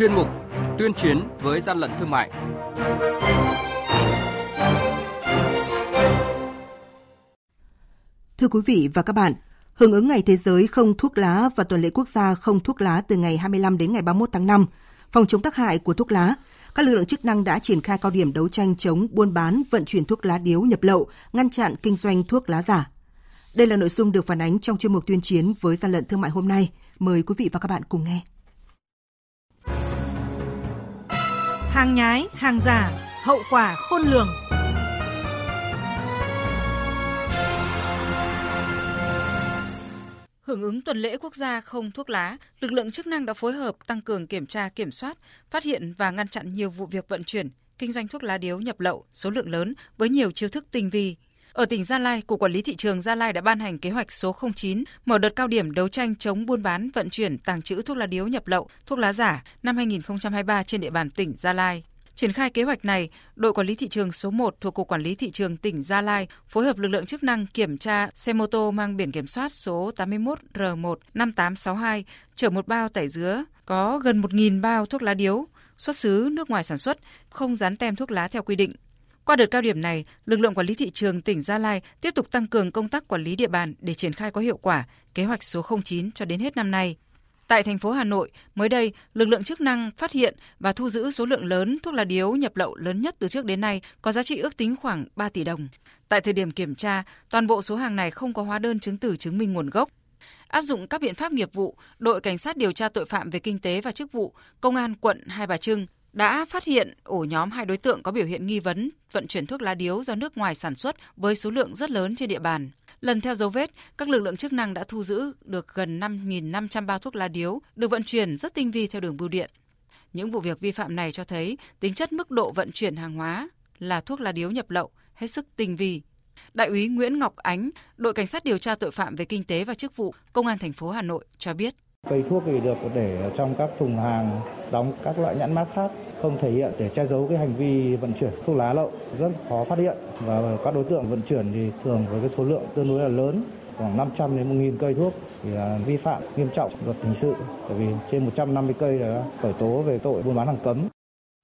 chuyên mục Tuyên chiến với gian lận thương mại. Thưa quý vị và các bạn, hưởng ứng Ngày Thế giới không thuốc lá và tuần lễ quốc gia không thuốc lá từ ngày 25 đến ngày 31 tháng 5, phòng chống tác hại của thuốc lá, các lực lượng chức năng đã triển khai cao điểm đấu tranh chống buôn bán, vận chuyển thuốc lá điếu nhập lậu, ngăn chặn kinh doanh thuốc lá giả. Đây là nội dung được phản ánh trong chuyên mục tuyên chiến với gian lận thương mại hôm nay. Mời quý vị và các bạn cùng nghe. Hàng nhái, hàng giả, hậu quả khôn lường. Hưởng ứng tuần lễ quốc gia không thuốc lá, lực lượng chức năng đã phối hợp tăng cường kiểm tra kiểm soát, phát hiện và ngăn chặn nhiều vụ việc vận chuyển, kinh doanh thuốc lá điếu nhập lậu số lượng lớn với nhiều chiêu thức tinh vi, ở tỉnh Gia Lai, Cục Quản lý Thị trường Gia Lai đã ban hành kế hoạch số 09 mở đợt cao điểm đấu tranh chống buôn bán, vận chuyển, tàng trữ thuốc lá điếu nhập lậu, thuốc lá giả năm 2023 trên địa bàn tỉnh Gia Lai. Triển khai kế hoạch này, đội quản lý thị trường số 1 thuộc Cục Quản lý Thị trường tỉnh Gia Lai phối hợp lực lượng chức năng kiểm tra xe mô tô mang biển kiểm soát số 81R15862 chở một bao tải dứa có gần 1.000 bao thuốc lá điếu, xuất xứ nước ngoài sản xuất, không dán tem thuốc lá theo quy định. Qua đợt cao điểm này, lực lượng quản lý thị trường tỉnh Gia Lai tiếp tục tăng cường công tác quản lý địa bàn để triển khai có hiệu quả kế hoạch số 09 cho đến hết năm nay. Tại thành phố Hà Nội, mới đây, lực lượng chức năng phát hiện và thu giữ số lượng lớn thuốc lá điếu nhập lậu lớn nhất từ trước đến nay có giá trị ước tính khoảng 3 tỷ đồng. Tại thời điểm kiểm tra, toàn bộ số hàng này không có hóa đơn chứng từ chứng minh nguồn gốc. Áp dụng các biện pháp nghiệp vụ, đội cảnh sát điều tra tội phạm về kinh tế và chức vụ, công an quận Hai Bà Trưng đã phát hiện ổ nhóm hai đối tượng có biểu hiện nghi vấn vận chuyển thuốc lá điếu do nước ngoài sản xuất với số lượng rất lớn trên địa bàn. Lần theo dấu vết, các lực lượng chức năng đã thu giữ được gần 5.500 bao thuốc lá điếu được vận chuyển rất tinh vi theo đường bưu điện. Những vụ việc vi phạm này cho thấy tính chất mức độ vận chuyển hàng hóa là thuốc lá điếu nhập lậu hết sức tinh vi. Đại úy Nguyễn Ngọc Ánh, đội cảnh sát điều tra tội phạm về kinh tế và chức vụ, Công an thành phố Hà Nội cho biết. Cây thuốc thì được để trong các thùng hàng đóng các loại nhãn mác khác không thể hiện để che giấu cái hành vi vận chuyển thuốc lá lậu rất khó phát hiện và các đối tượng vận chuyển thì thường với cái số lượng tương đối là lớn khoảng 500 đến 1.000 cây thuốc thì là vi phạm nghiêm trọng luật hình sự bởi vì trên 150 cây là khởi tố về tội buôn bán hàng cấm.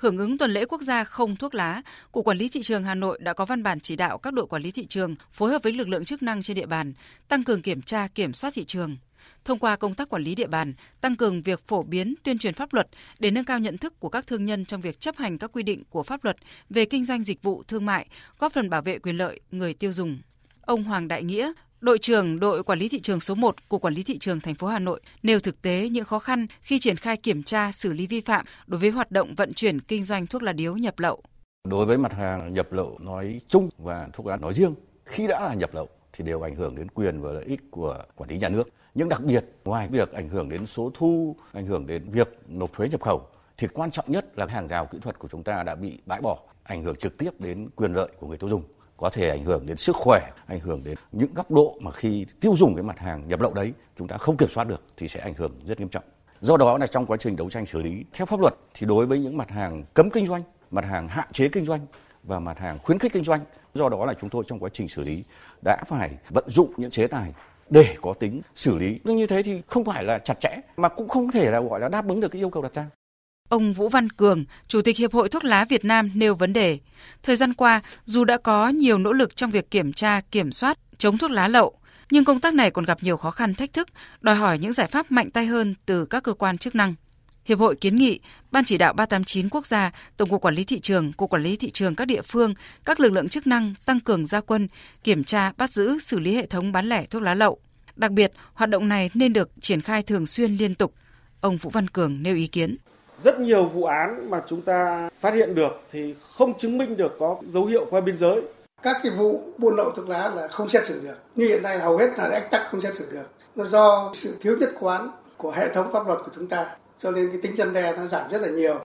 Hưởng ứng tuần lễ quốc gia không thuốc lá, Cục Quản lý thị trường Hà Nội đã có văn bản chỉ đạo các đội quản lý thị trường phối hợp với lực lượng chức năng trên địa bàn tăng cường kiểm tra kiểm soát thị trường, thông qua công tác quản lý địa bàn, tăng cường việc phổ biến tuyên truyền pháp luật để nâng cao nhận thức của các thương nhân trong việc chấp hành các quy định của pháp luật về kinh doanh dịch vụ thương mại, góp phần bảo vệ quyền lợi người tiêu dùng. Ông Hoàng Đại Nghĩa, đội trưởng đội quản lý thị trường số 1 của quản lý thị trường thành phố Hà Nội nêu thực tế những khó khăn khi triển khai kiểm tra xử lý vi phạm đối với hoạt động vận chuyển kinh doanh thuốc lá điếu nhập lậu. Đối với mặt hàng nhập lậu nói chung và thuốc lá nói riêng, khi đã là nhập lậu thì đều ảnh hưởng đến quyền và lợi ích của quản lý nhà nước. Nhưng đặc biệt ngoài việc ảnh hưởng đến số thu, ảnh hưởng đến việc nộp thuế nhập khẩu thì quan trọng nhất là hàng rào kỹ thuật của chúng ta đã bị bãi bỏ, ảnh hưởng trực tiếp đến quyền lợi của người tiêu dùng có thể ảnh hưởng đến sức khỏe, ảnh hưởng đến những góc độ mà khi tiêu dùng cái mặt hàng nhập lậu đấy chúng ta không kiểm soát được thì sẽ ảnh hưởng rất nghiêm trọng. Do đó là trong quá trình đấu tranh xử lý theo pháp luật thì đối với những mặt hàng cấm kinh doanh, mặt hàng hạn chế kinh doanh và mặt hàng khuyến khích kinh doanh, do đó là chúng tôi trong quá trình xử lý đã phải vận dụng những chế tài để có tính xử lý. Nhưng như thế thì không phải là chặt chẽ mà cũng không thể là gọi là đáp ứng được cái yêu cầu đặt ra. Ông Vũ Văn Cường, Chủ tịch Hiệp hội Thuốc lá Việt Nam nêu vấn đề. Thời gian qua, dù đã có nhiều nỗ lực trong việc kiểm tra, kiểm soát, chống thuốc lá lậu, nhưng công tác này còn gặp nhiều khó khăn thách thức, đòi hỏi những giải pháp mạnh tay hơn từ các cơ quan chức năng. Hiệp hội kiến nghị Ban chỉ đạo 389 quốc gia, Tổng cục Quản lý thị trường, Cục Quản lý thị trường các địa phương, các lực lượng chức năng tăng cường gia quân, kiểm tra, bắt giữ, xử lý hệ thống bán lẻ thuốc lá lậu. Đặc biệt, hoạt động này nên được triển khai thường xuyên liên tục. Ông Vũ Văn Cường nêu ý kiến. Rất nhiều vụ án mà chúng ta phát hiện được thì không chứng minh được có dấu hiệu qua biên giới. Các cái vụ buôn lậu thuốc lá là không xét xử được. Như hiện nay hầu hết là ách tắc không xét xử được. Nó do sự thiếu nhất quán của hệ thống pháp luật của chúng ta cho nên cái tính chân đe nó giảm rất là nhiều.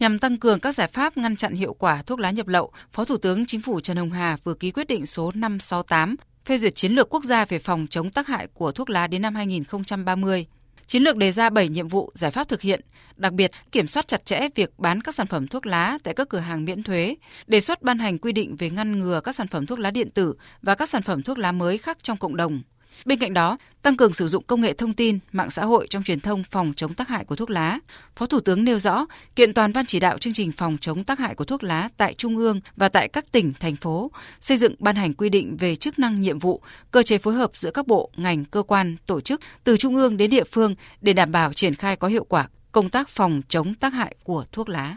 Nhằm tăng cường các giải pháp ngăn chặn hiệu quả thuốc lá nhập lậu, Phó Thủ tướng Chính phủ Trần Hồng Hà vừa ký quyết định số 568 phê duyệt chiến lược quốc gia về phòng chống tác hại của thuốc lá đến năm 2030. Chiến lược đề ra 7 nhiệm vụ giải pháp thực hiện, đặc biệt kiểm soát chặt chẽ việc bán các sản phẩm thuốc lá tại các cửa hàng miễn thuế, đề xuất ban hành quy định về ngăn ngừa các sản phẩm thuốc lá điện tử và các sản phẩm thuốc lá mới khác trong cộng đồng, Bên cạnh đó, tăng cường sử dụng công nghệ thông tin, mạng xã hội trong truyền thông phòng chống tác hại của thuốc lá. Phó Thủ tướng nêu rõ, kiện toàn ban chỉ đạo chương trình phòng chống tác hại của thuốc lá tại trung ương và tại các tỉnh, thành phố, xây dựng ban hành quy định về chức năng nhiệm vụ, cơ chế phối hợp giữa các bộ, ngành, cơ quan, tổ chức từ trung ương đến địa phương để đảm bảo triển khai có hiệu quả công tác phòng chống tác hại của thuốc lá.